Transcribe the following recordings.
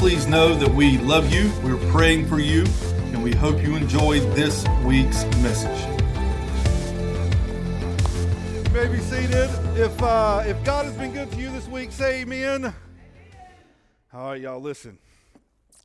Please know that we love you, we're praying for you, and we hope you enjoyed this week's message. You may be seated. If uh, if God has been good to you this week, say Amen. All right, y'all. Listen,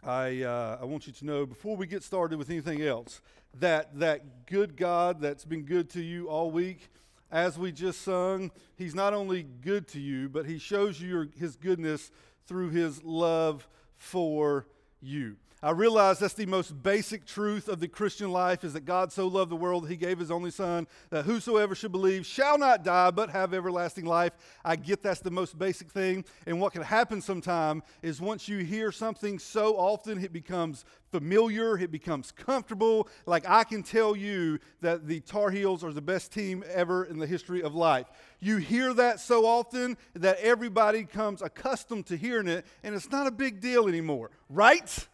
I uh, I want you to know before we get started with anything else that that good God that's been good to you all week, as we just sung, He's not only good to you, but He shows you your, His goodness through His love for you. I realize that's the most basic truth of the Christian life is that God so loved the world that he gave his only son that whosoever should believe shall not die but have everlasting life. I get that's the most basic thing. And what can happen sometime is once you hear something so often it becomes familiar, it becomes comfortable. Like I can tell you that the Tar Heels are the best team ever in the history of life. You hear that so often that everybody comes accustomed to hearing it and it's not a big deal anymore, right?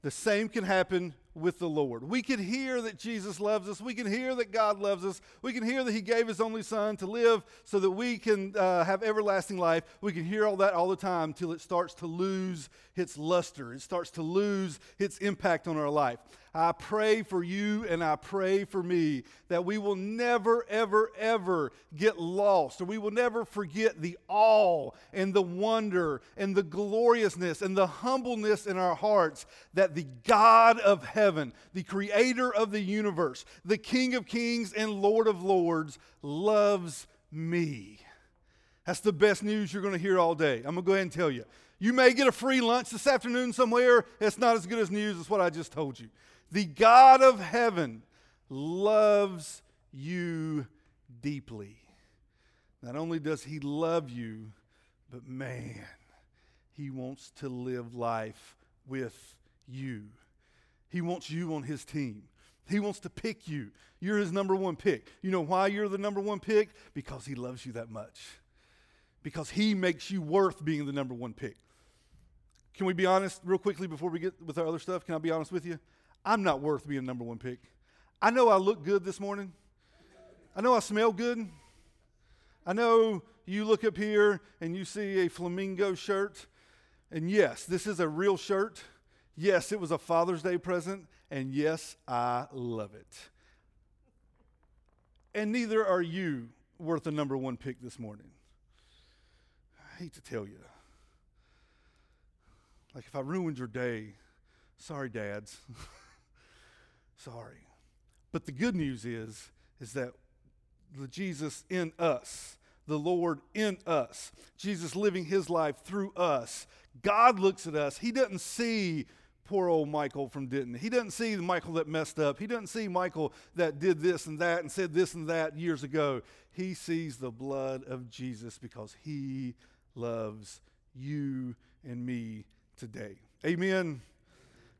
The same can happen with the Lord. We can hear that Jesus loves us. We can hear that God loves us. We can hear that He gave His only Son to live so that we can uh, have everlasting life. We can hear all that all the time until it starts to lose its luster. It starts to lose its impact on our life. I pray for you and I pray for me that we will never, ever, ever get lost or we will never forget the awe and the wonder and the gloriousness and the humbleness in our hearts that the God of heaven, the creator of the universe, the King of kings and Lord of lords, loves me. That's the best news you're going to hear all day. I'm going to go ahead and tell you. You may get a free lunch this afternoon somewhere. It's not as good as news as what I just told you. The God of heaven loves you deeply. Not only does he love you, but man, he wants to live life with you. He wants you on his team. He wants to pick you. You're his number one pick. You know why you're the number one pick? Because he loves you that much. Because he makes you worth being the number one pick. Can we be honest real quickly before we get with our other stuff? Can I be honest with you? I'm not worth being number one pick. I know I look good this morning. I know I smell good. I know you look up here and you see a flamingo shirt. And yes, this is a real shirt. Yes, it was a Father's Day present. And yes, I love it. And neither are you worth a number one pick this morning. I hate to tell you. Like if I ruined your day, sorry, dads. Sorry. But the good news is, is that the Jesus in us, the Lord in us, Jesus living his life through us, God looks at us. He doesn't see poor old Michael from Denton. He doesn't see the Michael that messed up. He doesn't see Michael that did this and that and said this and that years ago. He sees the blood of Jesus because he loves you and me today. Amen.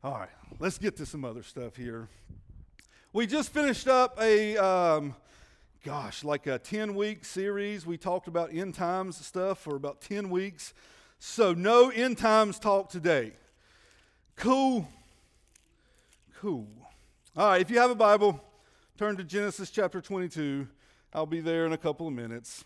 All right, let's get to some other stuff here. We just finished up a, um, gosh, like a 10 week series. We talked about end times stuff for about 10 weeks. So, no end times talk today. Cool. Cool. All right, if you have a Bible, turn to Genesis chapter 22. I'll be there in a couple of minutes.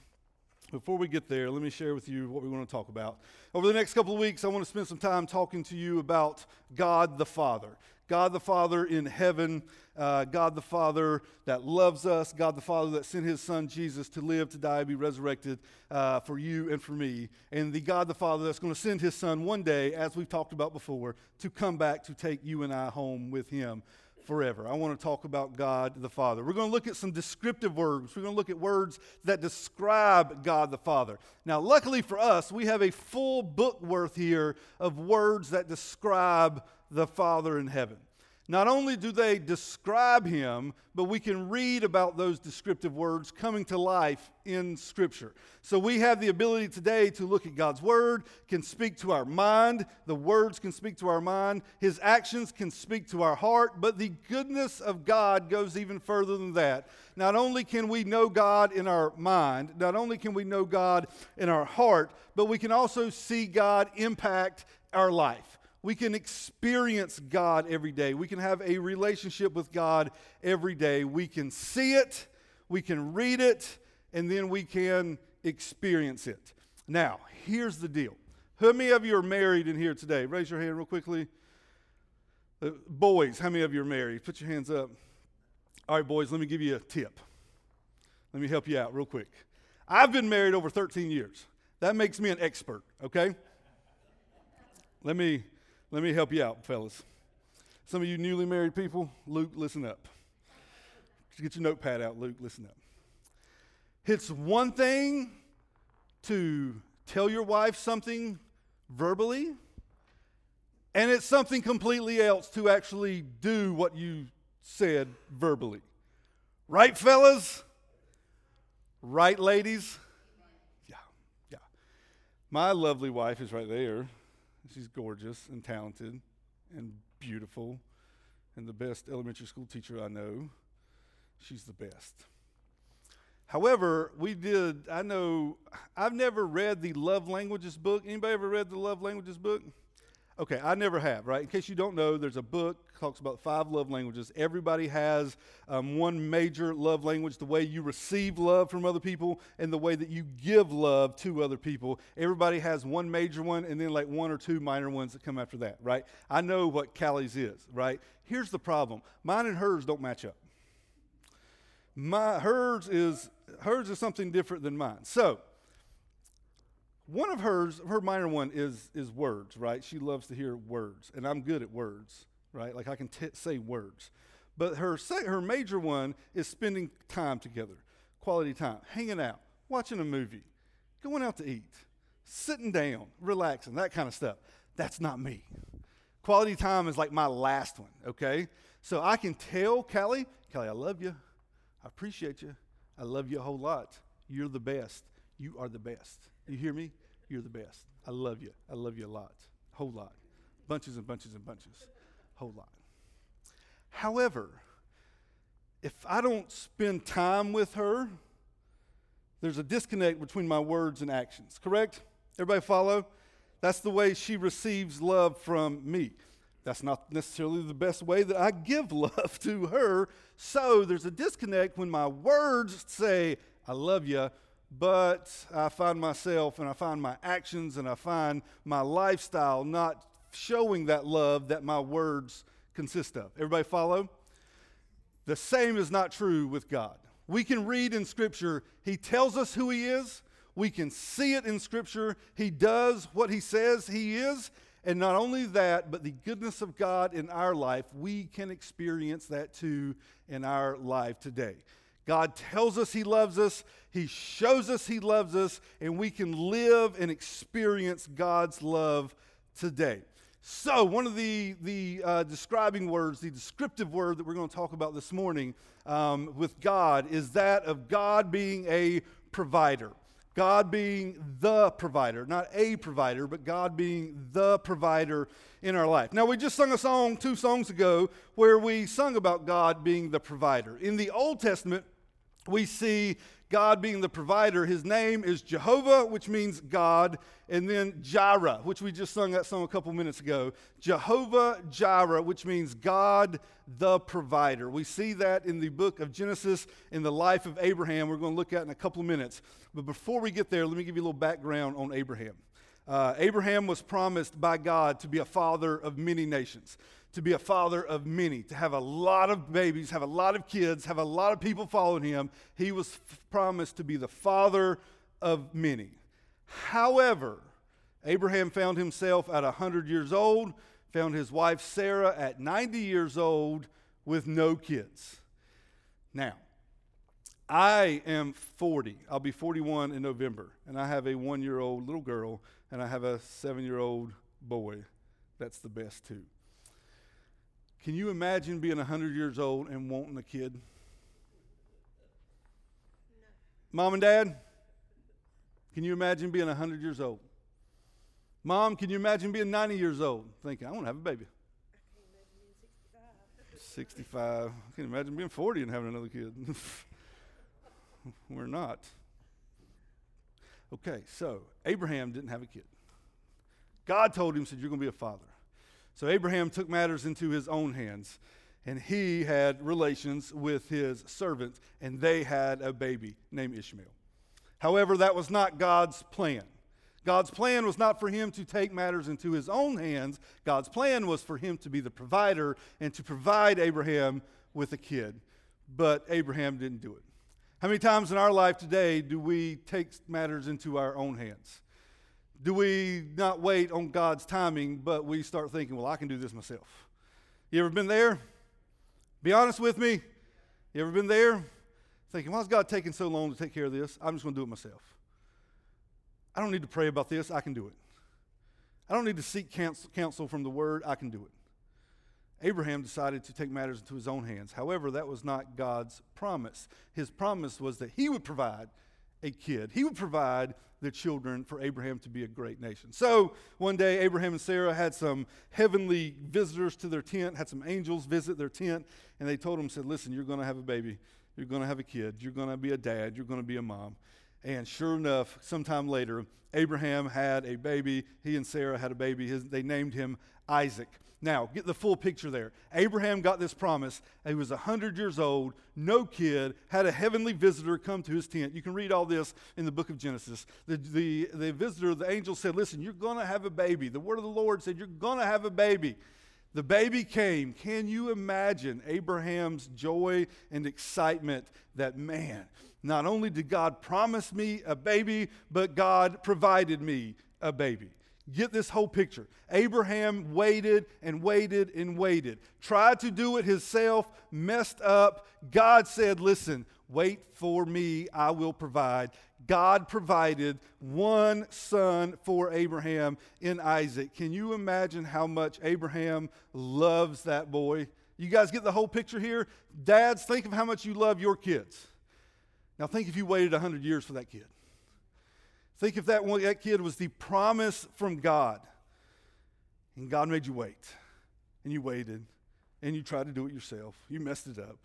Before we get there, let me share with you what we want to talk about. Over the next couple of weeks, I want to spend some time talking to you about God the Father. God the Father in heaven, uh, God the Father that loves us, God the Father that sent his Son Jesus to live, to die, be resurrected uh, for you and for me, and the God the Father that's going to send his Son one day, as we've talked about before, to come back to take you and I home with him forever. I want to talk about God the Father. We're going to look at some descriptive words. We're going to look at words that describe God the Father. Now, luckily for us, we have a full book worth here of words that describe the Father in heaven. Not only do they describe him, but we can read about those descriptive words coming to life in Scripture. So we have the ability today to look at God's Word, can speak to our mind. The words can speak to our mind. His actions can speak to our heart. But the goodness of God goes even further than that. Not only can we know God in our mind, not only can we know God in our heart, but we can also see God impact our life. We can experience God every day. We can have a relationship with God every day. We can see it, we can read it, and then we can experience it. Now, here's the deal. How many of you are married in here today? Raise your hand real quickly. Uh, boys, how many of you are married? Put your hands up. All right, boys, let me give you a tip. Let me help you out real quick. I've been married over 13 years. That makes me an expert, okay? Let me let me help you out, fellas. Some of you newly married people, Luke, listen up. Get your notepad out, Luke, listen up. It's one thing to tell your wife something verbally, and it's something completely else to actually do what you said verbally. Right, fellas? Right, ladies? Yeah, yeah. My lovely wife is right there. She's gorgeous and talented and beautiful and the best elementary school teacher I know. She's the best. However, we did, I know, I've never read the Love Languages book. Anybody ever read the Love Languages book? Okay, I never have, right? In case you don't know, there's a book talks about five love languages. Everybody has um, one major love language, the way you receive love from other people and the way that you give love to other people. Everybody has one major one and then like one or two minor ones that come after that, right? I know what Callie's is, right? Here's the problem. Mine and hers don't match up. My hers is hers is something different than mine. So, one of hers, her minor one is is words, right? She loves to hear words, and I'm good at words, right? Like I can t- say words. But her her major one is spending time together, quality time, hanging out, watching a movie, going out to eat, sitting down, relaxing, that kind of stuff. That's not me. Quality time is like my last one, okay? So I can tell Callie, Callie, I love you. I appreciate you. I love you a whole lot. You're the best. You are the best. You hear me? You're the best. I love you. I love you a lot. Whole lot. Bunches and bunches and bunches. Whole lot. However, if I don't spend time with her, there's a disconnect between my words and actions, correct? Everybody follow? That's the way she receives love from me. That's not necessarily the best way that I give love to her. So there's a disconnect when my words say, I love you, but I find myself and I find my actions and I find my lifestyle not showing that love that my words consist of. Everybody follow? The same is not true with God. We can read in Scripture, He tells us who He is. We can see it in Scripture. He does what He says He is. And not only that, but the goodness of God in our life, we can experience that too in our life today. God tells us He loves us, He shows us He loves us, and we can live and experience God's love today. So, one of the, the uh, describing words, the descriptive word that we're going to talk about this morning um, with God is that of God being a provider. God being the provider, not a provider, but God being the provider in our life. Now, we just sung a song two songs ago where we sung about God being the provider. In the Old Testament, we see God being the provider. His name is Jehovah, which means God, and then Jireh, which we just sung that song a couple minutes ago. Jehovah Jireh, which means God the provider. We see that in the book of Genesis in the life of Abraham. We're going to look at in a couple of minutes. But before we get there, let me give you a little background on Abraham. Uh, Abraham was promised by God to be a father of many nations to be a father of many, to have a lot of babies, have a lot of kids, have a lot of people following him. He was f- promised to be the father of many. However, Abraham found himself at 100 years old, found his wife Sarah at 90 years old with no kids. Now, I am 40. I'll be 41 in November, and I have a one year old little girl, and I have a seven year old boy. That's the best, too. Can you imagine being 100 years old and wanting a kid? Mom and dad, can you imagine being 100 years old? Mom, can you imagine being 90 years old thinking, I want to have a baby? 65. I can't imagine being 40 and having another kid. We're not. Okay, so Abraham didn't have a kid. God told him, said, You're going to be a father. So Abraham took matters into his own hands, and he had relations with his servant, and they had a baby named Ishmael. However, that was not God's plan. God's plan was not for him to take matters into his own hands. God's plan was for him to be the provider and to provide Abraham with a kid. But Abraham didn't do it. How many times in our life today do we take matters into our own hands? Do we not wait on God's timing, but we start thinking, well, I can do this myself? You ever been there? Be honest with me. You ever been there? Thinking, why is God taking so long to take care of this? I'm just going to do it myself. I don't need to pray about this. I can do it. I don't need to seek counsel from the word. I can do it. Abraham decided to take matters into his own hands. However, that was not God's promise. His promise was that he would provide a kid, he would provide the children for Abraham to be a great nation. So one day, Abraham and Sarah had some heavenly visitors to their tent, had some angels visit their tent, and they told them, said, Listen, you're going to have a baby. You're going to have a kid. You're going to be a dad. You're going to be a mom. And sure enough, sometime later, Abraham had a baby. He and Sarah had a baby. His, they named him Isaac. Now, get the full picture there. Abraham got this promise. He was 100 years old, no kid, had a heavenly visitor come to his tent. You can read all this in the book of Genesis. The, the, the visitor, the angel said, Listen, you're going to have a baby. The word of the Lord said, You're going to have a baby. The baby came. Can you imagine Abraham's joy and excitement that, man, not only did God promise me a baby, but God provided me a baby. Get this whole picture. Abraham waited and waited and waited, tried to do it himself, messed up. God said, Listen, wait for me, I will provide. God provided one son for Abraham in Isaac. Can you imagine how much Abraham loves that boy? You guys get the whole picture here? Dads, think of how much you love your kids. Now, think if you waited 100 years for that kid. Think if that, one, that kid was the promise from God, and God made you wait, and you waited, and you tried to do it yourself. You messed it up,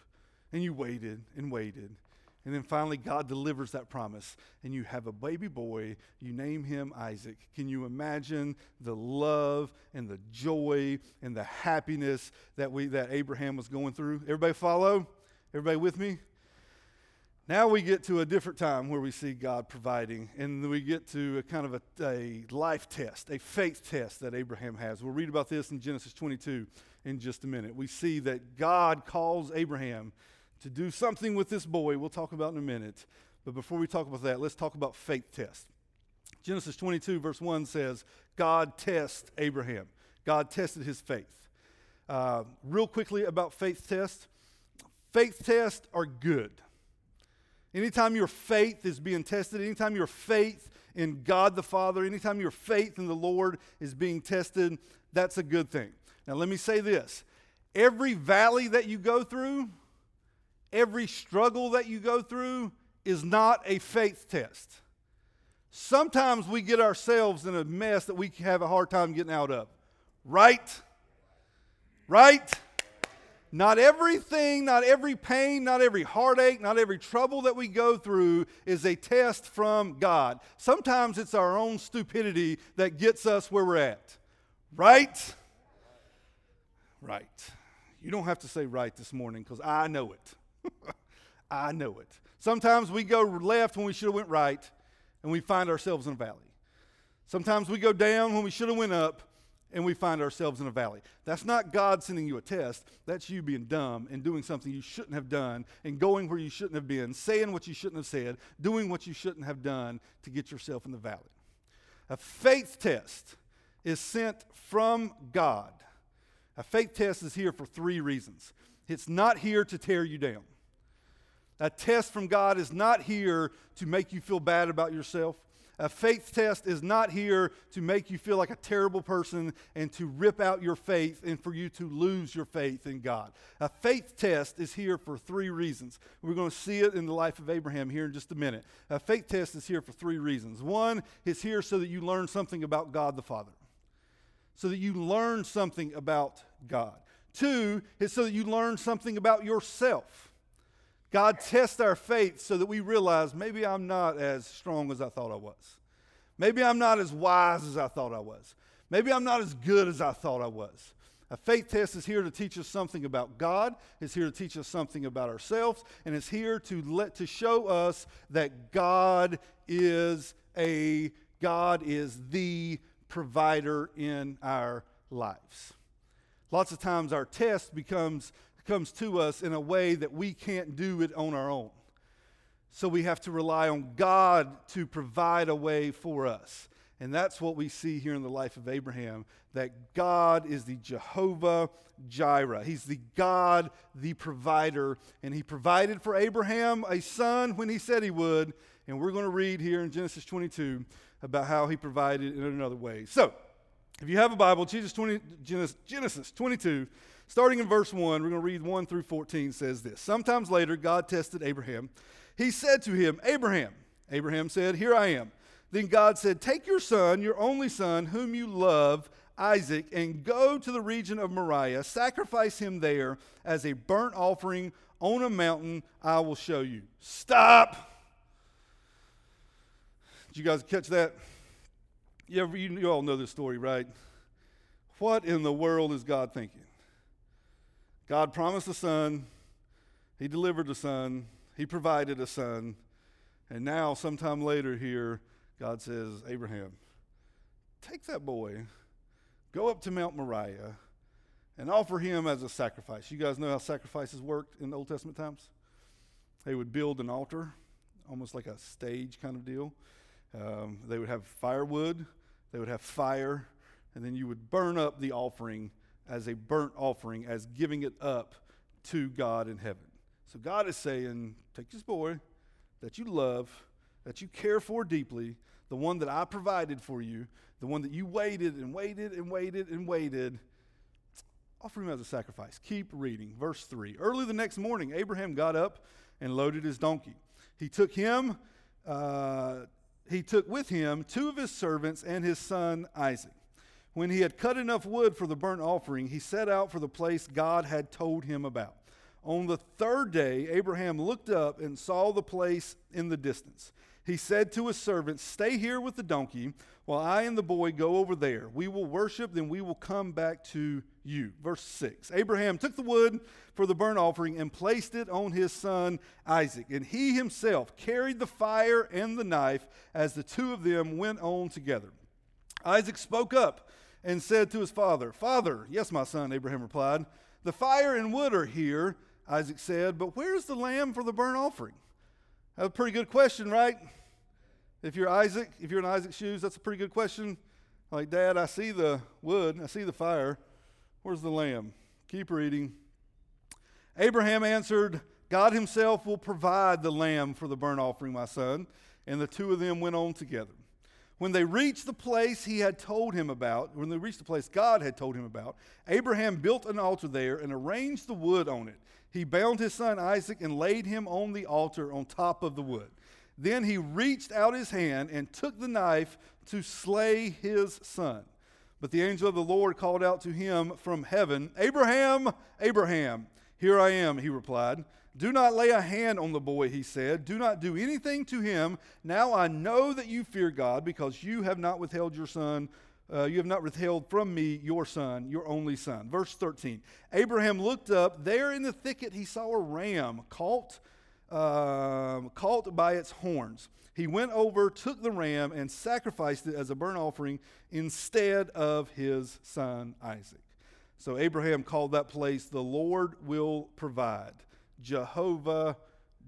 and you waited and waited. And then finally, God delivers that promise, and you have a baby boy. You name him Isaac. Can you imagine the love and the joy and the happiness that, we, that Abraham was going through? Everybody follow? Everybody with me? Now we get to a different time where we see God providing, and we get to a kind of a, a, life test, a faith test that Abraham has. We'll read about this in Genesis 22 in just a minute. We see that God calls Abraham to do something with this boy. We'll talk about in a minute. But before we talk about that, let's talk about faith test. Genesis 22, verse 1 says, God tests Abraham. God tested his faith. Uh, real quickly about faith tests faith tests are good. Anytime your faith is being tested, anytime your faith in God the Father, anytime your faith in the Lord is being tested, that's a good thing. Now, let me say this every valley that you go through, every struggle that you go through is not a faith test. Sometimes we get ourselves in a mess that we have a hard time getting out of. Right? Right? Not everything, not every pain, not every heartache, not every trouble that we go through is a test from God. Sometimes it's our own stupidity that gets us where we're at. Right? Right. You don't have to say right this morning because I know it. I know it. Sometimes we go left when we should have went right and we find ourselves in a valley. Sometimes we go down when we should have went up and we find ourselves in a valley. That's not God sending you a test. That's you being dumb and doing something you shouldn't have done and going where you shouldn't have been, saying what you shouldn't have said, doing what you shouldn't have done to get yourself in the valley. A faith test is sent from God. A faith test is here for three reasons. It's not here to tear you down. A test from God is not here to make you feel bad about yourself. A faith test is not here to make you feel like a terrible person and to rip out your faith and for you to lose your faith in God. A faith test is here for three reasons. We're going to see it in the life of Abraham here in just a minute. A faith test is here for three reasons. One, it's here so that you learn something about God the Father, so that you learn something about God. Two, it's so that you learn something about yourself. God tests our faith so that we realize maybe I'm not as strong as I thought I was. Maybe I'm not as wise as I thought I was. Maybe I'm not as good as I thought I was. A faith test is here to teach us something about God, it's here to teach us something about ourselves, and it's here to let to show us that God is a God is the provider in our lives. Lots of times our test becomes comes to us in a way that we can't do it on our own. So we have to rely on God to provide a way for us. And that's what we see here in the life of Abraham that God is the Jehovah Jireh. He's the God, the provider. And he provided for Abraham a son when he said he would. And we're going to read here in Genesis 22 about how he provided in another way. So, if you have a Bible, Jesus 20, Genesis 22 Starting in verse 1, we're going to read 1 through 14 says this. Sometimes later, God tested Abraham. He said to him, Abraham. Abraham said, Here I am. Then God said, Take your son, your only son, whom you love, Isaac, and go to the region of Moriah. Sacrifice him there as a burnt offering on a mountain I will show you. Stop. Did you guys catch that? You, ever, you, you all know this story, right? What in the world is God thinking? God promised a son, He delivered a son, He provided a son, and now, sometime later here, God says, Abraham, take that boy, go up to Mount Moriah, and offer him as a sacrifice. You guys know how sacrifices worked in the Old Testament times? They would build an altar, almost like a stage kind of deal. Um, they would have firewood, they would have fire, and then you would burn up the offering as a burnt offering, as giving it up to God in heaven. So God is saying, Take this boy that you love, that you care for deeply, the one that I provided for you, the one that you waited and waited and waited and waited. Offer him as a sacrifice. Keep reading. Verse 3. Early the next morning, Abraham got up and loaded his donkey. He took him, uh, he took with him two of his servants and his son Isaac. When he had cut enough wood for the burnt offering, he set out for the place God had told him about. On the third day, Abraham looked up and saw the place in the distance. He said to his servants, Stay here with the donkey while I and the boy go over there. We will worship, then we will come back to you. Verse 6 Abraham took the wood for the burnt offering and placed it on his son Isaac. And he himself carried the fire and the knife as the two of them went on together. Isaac spoke up and said to his father, Father, yes, my son, Abraham replied, the fire and wood are here, Isaac said, but where's the lamb for the burnt offering? That's a pretty good question, right? If you're Isaac, if you're in Isaac's shoes, that's a pretty good question. Like, Dad, I see the wood, I see the fire. Where's the lamb? Keep reading. Abraham answered, God himself will provide the lamb for the burnt offering, my son. And the two of them went on together. When they reached the place he had told him about, when they reached the place God had told him about, Abraham built an altar there and arranged the wood on it. He bound his son Isaac and laid him on the altar on top of the wood. Then he reached out his hand and took the knife to slay his son. But the angel of the Lord called out to him from heaven, Abraham, Abraham. Here I am, he replied. Do not lay a hand on the boy, he said. Do not do anything to him. Now I know that you fear God because you have not withheld your son. Uh, you have not withheld from me your son, your only son. Verse 13 Abraham looked up. There in the thicket, he saw a ram caught, uh, caught by its horns. He went over, took the ram, and sacrificed it as a burnt offering instead of his son Isaac. So Abraham called that place, The Lord will provide. Jehovah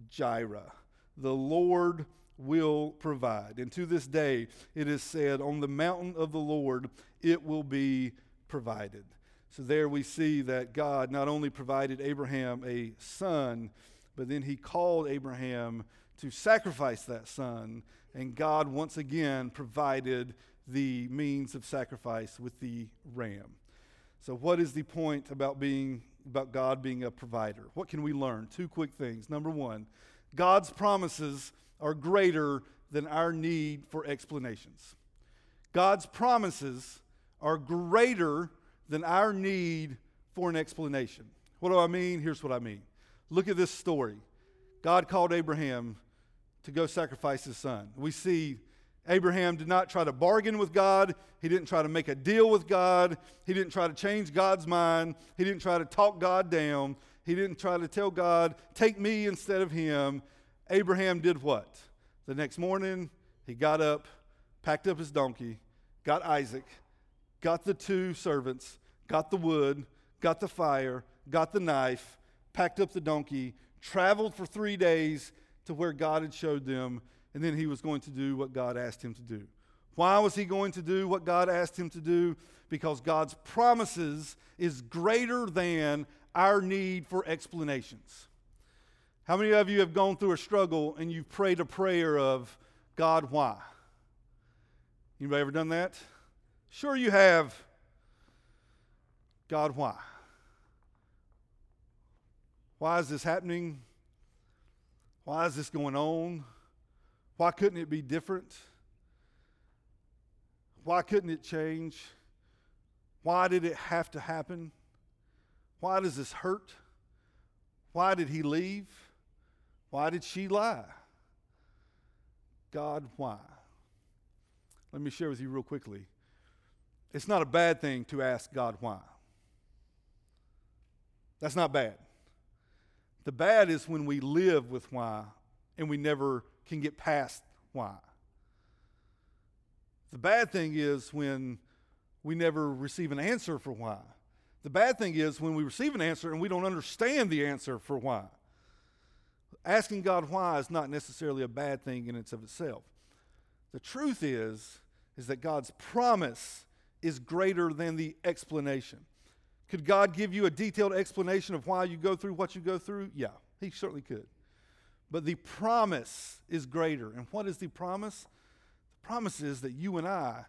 Jireh. The Lord will provide. And to this day, it is said, On the mountain of the Lord, it will be provided. So there we see that God not only provided Abraham a son, but then he called Abraham to sacrifice that son, and God once again provided the means of sacrifice with the ram. So, what is the point about being about God being a provider? What can we learn? Two quick things. Number one, God's promises are greater than our need for explanations. God's promises are greater than our need for an explanation. What do I mean? Here's what I mean. Look at this story. God called Abraham to go sacrifice his son. We see Abraham did not try to bargain with God. He didn't try to make a deal with God. He didn't try to change God's mind. He didn't try to talk God down. He didn't try to tell God, take me instead of him. Abraham did what? The next morning, he got up, packed up his donkey, got Isaac, got the two servants, got the wood, got the fire, got the knife, packed up the donkey, traveled for three days to where God had showed them, and then he was going to do what God asked him to do. Why was he going to do what God asked him to do? Because God's promises is greater than our need for explanations. How many of you have gone through a struggle and you've prayed a prayer of, God, why? Anybody ever done that? Sure, you have. God, why? Why is this happening? Why is this going on? Why couldn't it be different? Why couldn't it change? Why did it have to happen? Why does this hurt? Why did he leave? Why did she lie? God, why? Let me share with you real quickly. It's not a bad thing to ask God why. That's not bad. The bad is when we live with why and we never can get past why. The bad thing is when we never receive an answer for why. The bad thing is when we receive an answer and we don't understand the answer for why. Asking God why is not necessarily a bad thing in and of itself. The truth is, is that God's promise is greater than the explanation. Could God give you a detailed explanation of why you go through what you go through? Yeah, He certainly could. But the promise is greater. And what is the promise? The promise is that you and I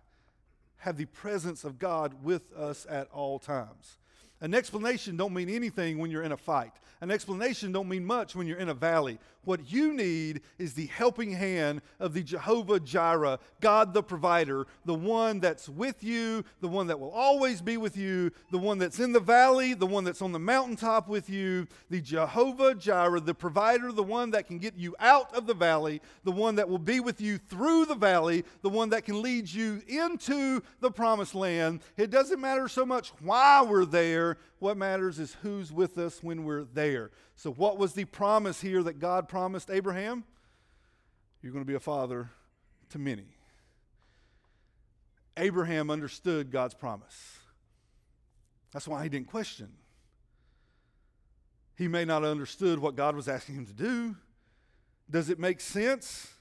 have the presence of God with us at all times. An explanation don't mean anything when you're in a fight. An explanation don't mean much when you're in a valley. What you need is the helping hand of the Jehovah Jireh, God the provider, the one that's with you, the one that will always be with you, the one that's in the valley, the one that's on the mountaintop with you, the Jehovah Jireh, the provider, the one that can get you out of the valley, the one that will be with you through the valley, the one that can lead you into the promised land. It doesn't matter so much why we're there, what matters is who's with us when we're there. So, what was the promise here that God promised Abraham? You're going to be a father to many. Abraham understood God's promise. That's why he didn't question. He may not have understood what God was asking him to do. Does it make sense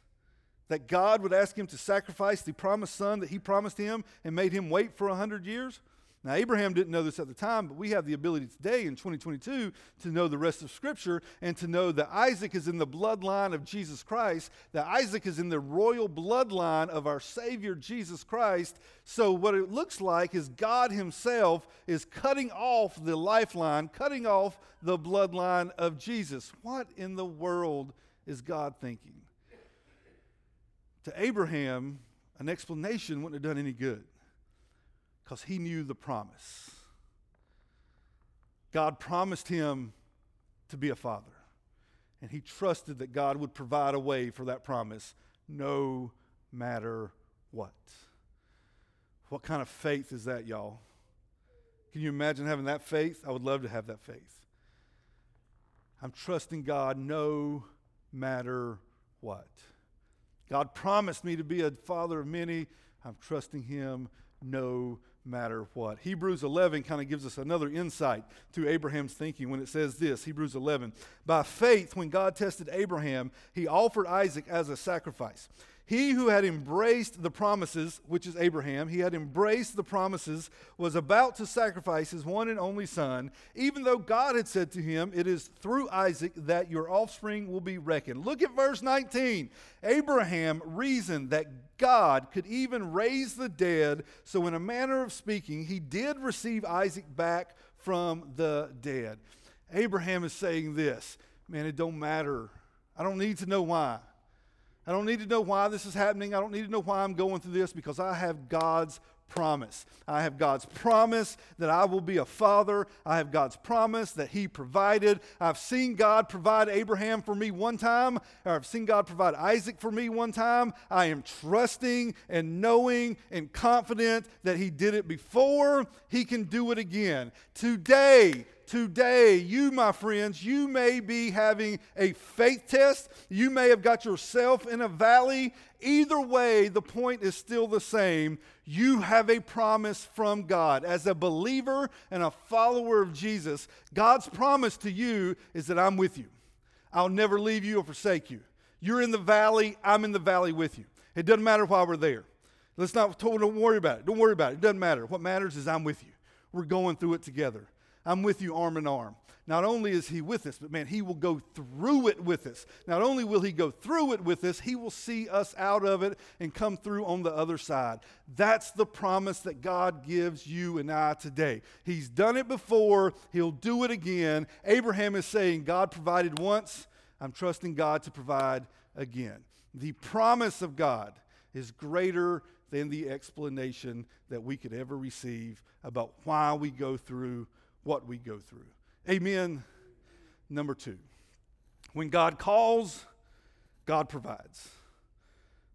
that God would ask him to sacrifice the promised son that he promised him and made him wait for a hundred years? Now, Abraham didn't know this at the time, but we have the ability today in 2022 to know the rest of Scripture and to know that Isaac is in the bloodline of Jesus Christ, that Isaac is in the royal bloodline of our Savior Jesus Christ. So, what it looks like is God Himself is cutting off the lifeline, cutting off the bloodline of Jesus. What in the world is God thinking? To Abraham, an explanation wouldn't have done any good because he knew the promise. God promised him to be a father, and he trusted that God would provide a way for that promise no matter what. What kind of faith is that, y'all? Can you imagine having that faith? I would love to have that faith. I'm trusting God no matter what. God promised me to be a father of many. I'm trusting Him no matter what. Hebrews 11 kind of gives us another insight to Abraham's thinking when it says this Hebrews 11. By faith, when God tested Abraham, he offered Isaac as a sacrifice. He who had embraced the promises, which is Abraham, he had embraced the promises, was about to sacrifice his one and only son, even though God had said to him, It is through Isaac that your offspring will be reckoned. Look at verse 19. Abraham reasoned that God could even raise the dead, so in a manner of speaking, he did receive Isaac back from the dead. Abraham is saying this Man, it don't matter. I don't need to know why. I don't need to know why this is happening. I don't need to know why I'm going through this because I have God's promise. I have God's promise that I will be a father. I have God's promise that He provided. I've seen God provide Abraham for me one time, or I've seen God provide Isaac for me one time. I am trusting and knowing and confident that He did it before. He can do it again. Today, today, you, my friends, you may be having a faith test. You may have got yourself in a valley. Either way, the point is still the same. You have a promise from God. As a believer and a follower of Jesus, God's promise to you is that I'm with you. I'll never leave you or forsake you. You're in the valley, I'm in the valley with you. It doesn't matter why we're there. Let's not, don't worry about it. Don't worry about it. It doesn't matter. What matters is I'm with you. We're going through it together. I'm with you arm in arm. Not only is he with us, but man, he will go through it with us. Not only will he go through it with us, he will see us out of it and come through on the other side. That's the promise that God gives you and I today. He's done it before, he'll do it again. Abraham is saying, God provided once, I'm trusting God to provide again. The promise of God is greater than the explanation that we could ever receive about why we go through what we go through. Amen. Number two, when God calls, God provides.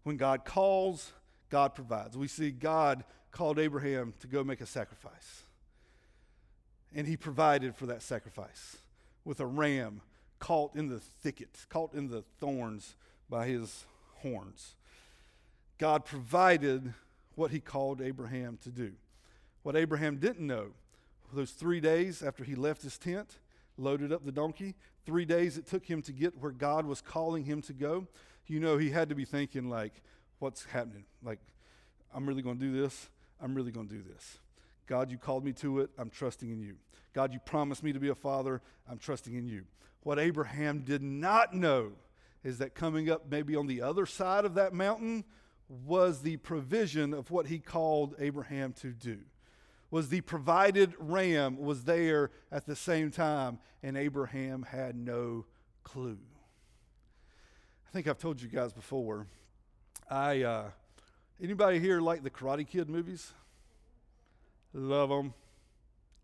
When God calls, God provides. We see God called Abraham to go make a sacrifice. And he provided for that sacrifice with a ram caught in the thicket, caught in the thorns by his horns. God provided what he called Abraham to do. What Abraham didn't know those three days after he left his tent, loaded up the donkey, three days it took him to get where God was calling him to go, you know, he had to be thinking, like, what's happening? Like, I'm really going to do this. I'm really going to do this. God, you called me to it. I'm trusting in you. God, you promised me to be a father. I'm trusting in you. What Abraham did not know is that coming up maybe on the other side of that mountain was the provision of what he called Abraham to do was the provided ram was there at the same time, and Abraham had no clue. I think I've told you guys before. I uh, anybody here like the Karate Kid movies? Love them,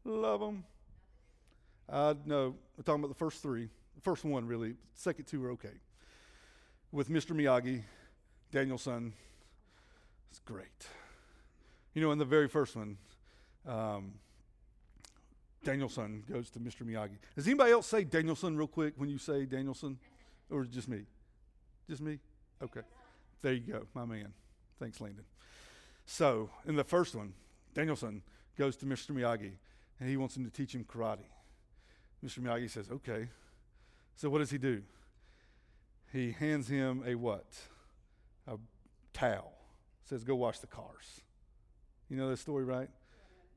love them. Uh, no, we're talking about the first three. The first one, really. Second two are okay. With Mr. Miyagi, Daniel-san. It's great. You know, in the very first one, um, Daniel-san goes to Mr. Miyagi. Does anybody else say Daniel-san real quick when you say Daniel-san? Or just me? Just me? Okay. There you go, my man. Thanks, Landon. So, in the first one, Daniel-san goes to Mr. Miyagi and he wants him to teach him karate. Mr. Miyagi says, okay. So, what does he do? He hands him a what? A towel. Says, go wash the cars. You know that story, right?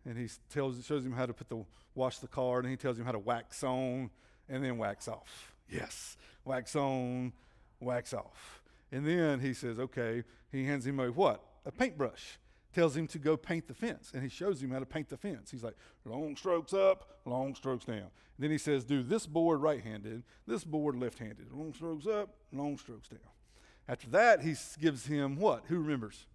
And he tells, shows him how to put the wash the card, and he tells him how to wax on and then wax off. Yes, wax on, wax off. And then he says, okay, he hands him a what? A paintbrush. Tells him to go paint the fence, and he shows him how to paint the fence. He's like, long strokes up, long strokes down. And then he says, do this board right handed, this board left handed. Long strokes up, long strokes down. After that, he gives him what? Who remembers?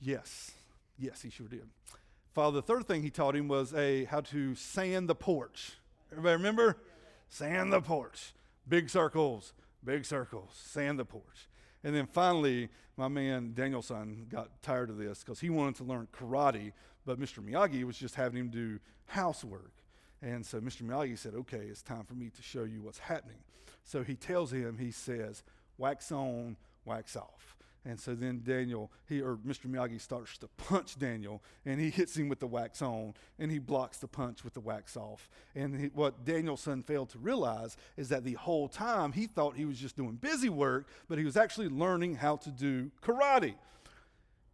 Yes. Yes, he sure did. Father, the third thing he taught him was a how to sand the porch. Everybody remember? Sand the porch. Big circles, big circles, sand the porch. And then finally, my man Daniel-san got tired of this because he wanted to learn karate, but Mr. Miyagi was just having him do housework. And so Mr. Miyagi said, Okay, it's time for me to show you what's happening. So he tells him, he says, wax on, wax off. And so then Daniel, he or Mr. Miyagi starts to punch Daniel, and he hits him with the wax on, and he blocks the punch with the wax off. And he, what Daniel-san failed to realize is that the whole time he thought he was just doing busy work, but he was actually learning how to do karate.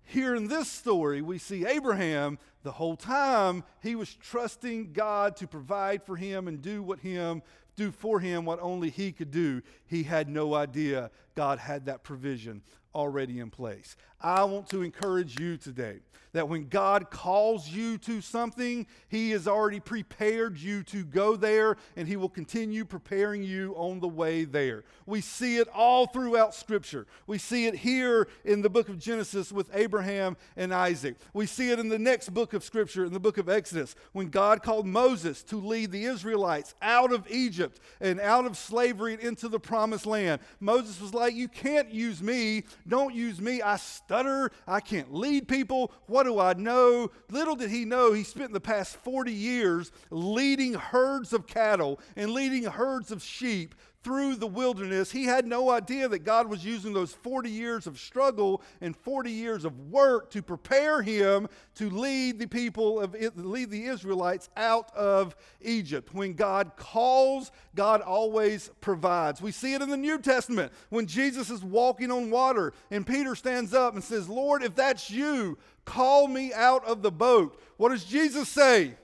Here in this story, we see Abraham the whole time he was trusting God to provide for him and do what him do for him what only he could do. He had no idea God had that provision already in place. I want to encourage you today that when God calls you to something, He has already prepared you to go there, and He will continue preparing you on the way there. We see it all throughout Scripture. We see it here in the book of Genesis with Abraham and Isaac. We see it in the next book of Scripture, in the book of Exodus, when God called Moses to lead the Israelites out of Egypt and out of slavery and into the promised land. Moses was like, You can't use me. Don't use me. I stutter. I can't lead people. What do I know? Little did he know, he spent the past 40 years leading herds of cattle and leading herds of sheep through the wilderness. He had no idea that God was using those 40 years of struggle and 40 years of work to prepare him to lead the people of lead the Israelites out of Egypt. When God calls, God always provides. We see it in the New Testament when Jesus is walking on water and Peter stands up and says, "Lord, if that's you, call me out of the boat." What does Jesus say?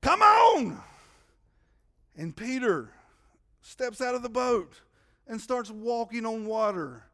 Come on! And Peter steps out of the boat and starts walking on water.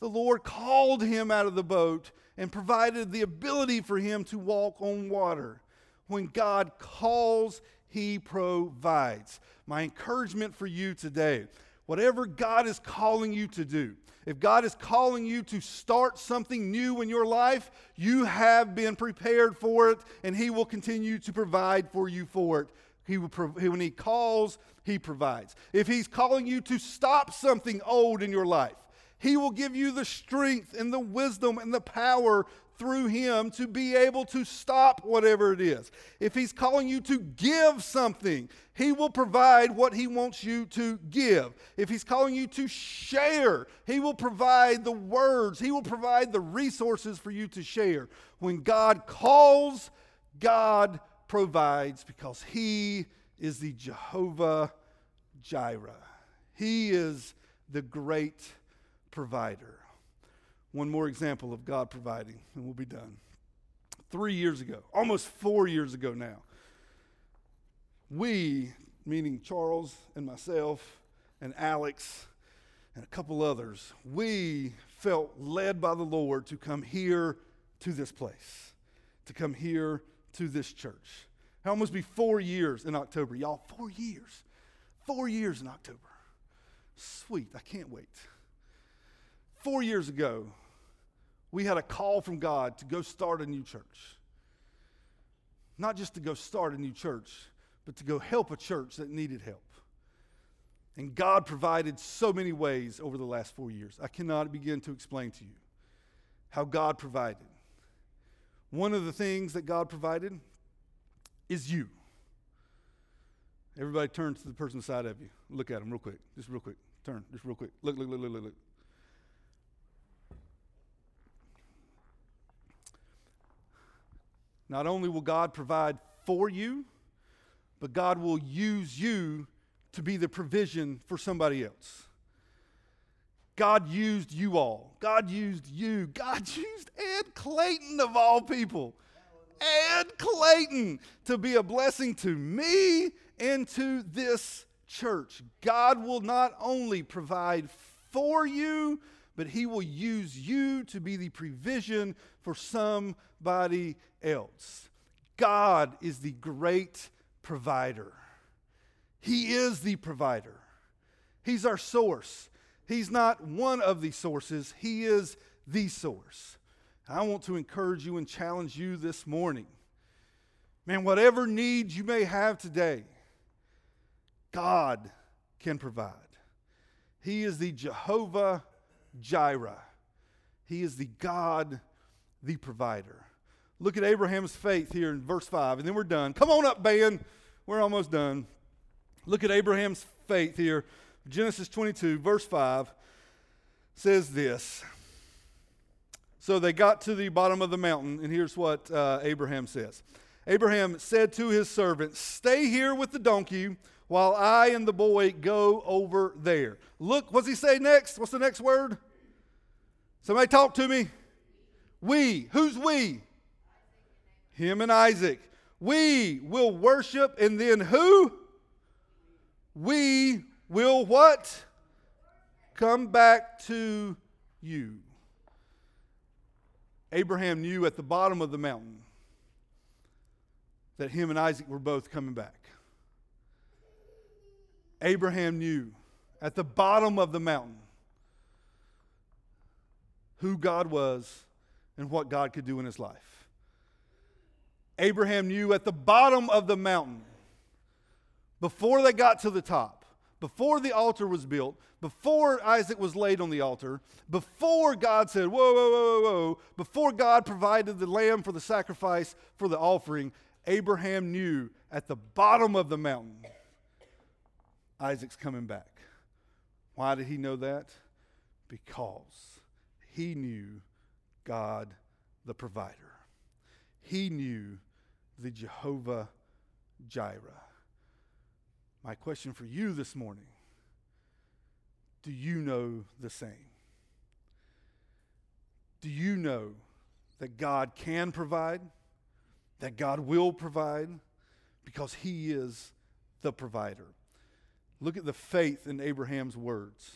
The Lord called him out of the boat and provided the ability for him to walk on water. When God calls, he provides. My encouragement for you today whatever God is calling you to do, if God is calling you to start something new in your life, you have been prepared for it, and He will continue to provide for you for it. He will, when He calls, He provides. If He's calling you to stop something old in your life, He will give you the strength and the wisdom and the power through Him to be able to stop whatever it is. If He's calling you to give something, He will provide what He wants you to give. If He's calling you to share, He will provide the words, He will provide the resources for you to share. When God calls, God provides because He is the Jehovah Jireh. He is the great provider. One more example of God providing, and we'll be done. Three years ago, almost four years ago now, we, meaning Charles and myself and Alex and a couple others, we felt led by the Lord to come here to this place, to come here to this church. It'll almost be four years in October. Y'all, four years. Four years in October. Sweet. I can't wait. Four years ago, we had a call from God to go start a new church. Not just to go start a new church, but to go help a church that needed help. And God provided so many ways over the last four years. I cannot begin to explain to you how God provided. One of the things that God provided is you. Everybody turn to the person beside of you. Look at them real quick. Just real quick. Turn. Just real quick. Look, look, look, look, look, look. Not only will God provide for you, but God will use you to be the provision for somebody else. God used you all. God used you. God used Ed Clayton of all people. Ed Clayton to be a blessing to me and to this church. God will not only provide for you, but He will use you to be the provision for somebody else. God is the great provider. He is the provider. He's our source. He's not one of the sources, He is the source. I want to encourage you and challenge you this morning. Man, whatever needs you may have today, God can provide. He is the Jehovah Jireh. He is the God, the provider. Look at Abraham's faith here in verse 5, and then we're done. Come on up, band. We're almost done. Look at Abraham's faith here Genesis 22, verse 5 says this So they got to the bottom of the mountain, and here's what uh, Abraham says Abraham said to his servant, Stay here with the donkey while I and the boy go over there. Look, what's he say next? What's the next word? Somebody talk to me. We. Who's we? Him and Isaac. We will worship, and then who? We will what? Come back to you. Abraham knew at the bottom of the mountain that him and Isaac were both coming back. Abraham knew at the bottom of the mountain who God was and what God could do in his life. Abraham knew at the bottom of the mountain, before they got to the top, before the altar was built, before Isaac was laid on the altar, before God said, Whoa, whoa, whoa, whoa, whoa, before God provided the lamb for the sacrifice for the offering, Abraham knew at the bottom of the mountain, Isaac's coming back. Why did he know that? Because he knew God the provider. He knew the Jehovah Jireh. My question for you this morning do you know the same? Do you know that God can provide, that God will provide, because He is the provider? Look at the faith in Abraham's words.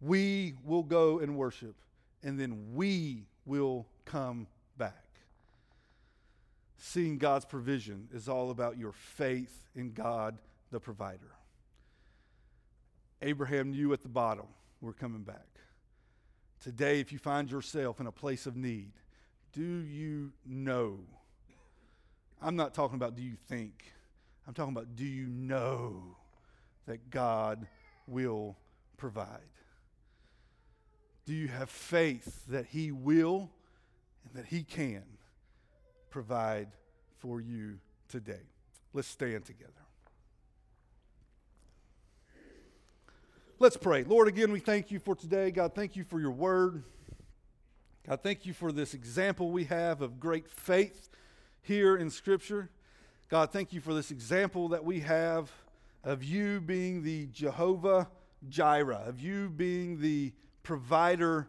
We will go and worship, and then we will come. Seeing God's provision is all about your faith in God, the provider. Abraham knew at the bottom, we're coming back. Today, if you find yourself in a place of need, do you know? I'm not talking about do you think, I'm talking about do you know that God will provide? Do you have faith that He will and that He can provide for you today? Let's stand together. Let's pray. Lord, again, we thank you for today. God, thank you for your word. God, thank you for this example we have of great faith here in Scripture. God, thank you for this example that we have of you being the Jehovah Jireh, of you being the provider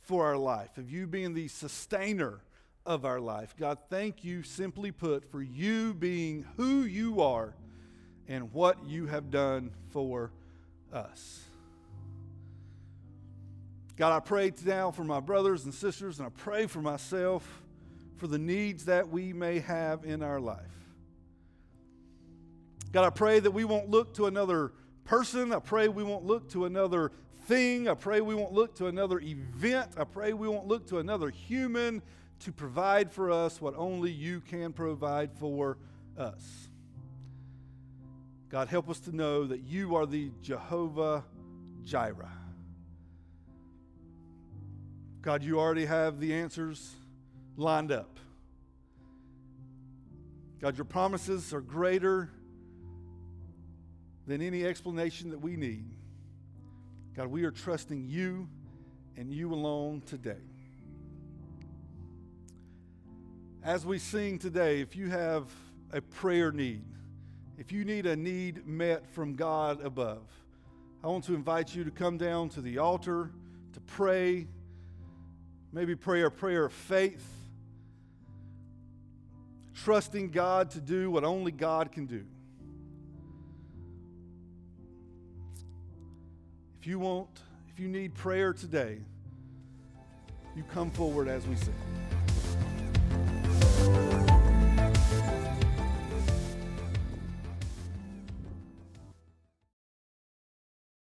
for our life, of you being the sustainer of our life. God, thank you, simply put, for you being who you are and what you have done for us. God, I pray now for my brothers and sisters, and I pray for myself for the needs that we may have in our life. God, I pray that we won't look to another person. I pray we won't look to another thing. I pray we won't look to another event. I pray we won't look to another human to provide for us what only you can provide for us. God, help us to know that you are the Jehovah Jireh. God, you already have the answers lined up. God, your promises are greater than any explanation that we need. God, we are trusting you and you alone today. As we sing today, if you have a prayer need, if you need a need met from God above, I want to invite you to come down to the altar to pray, maybe pray a prayer of faith, trusting God to do what only God can do. If you want, if you need prayer today, you come forward as we sing.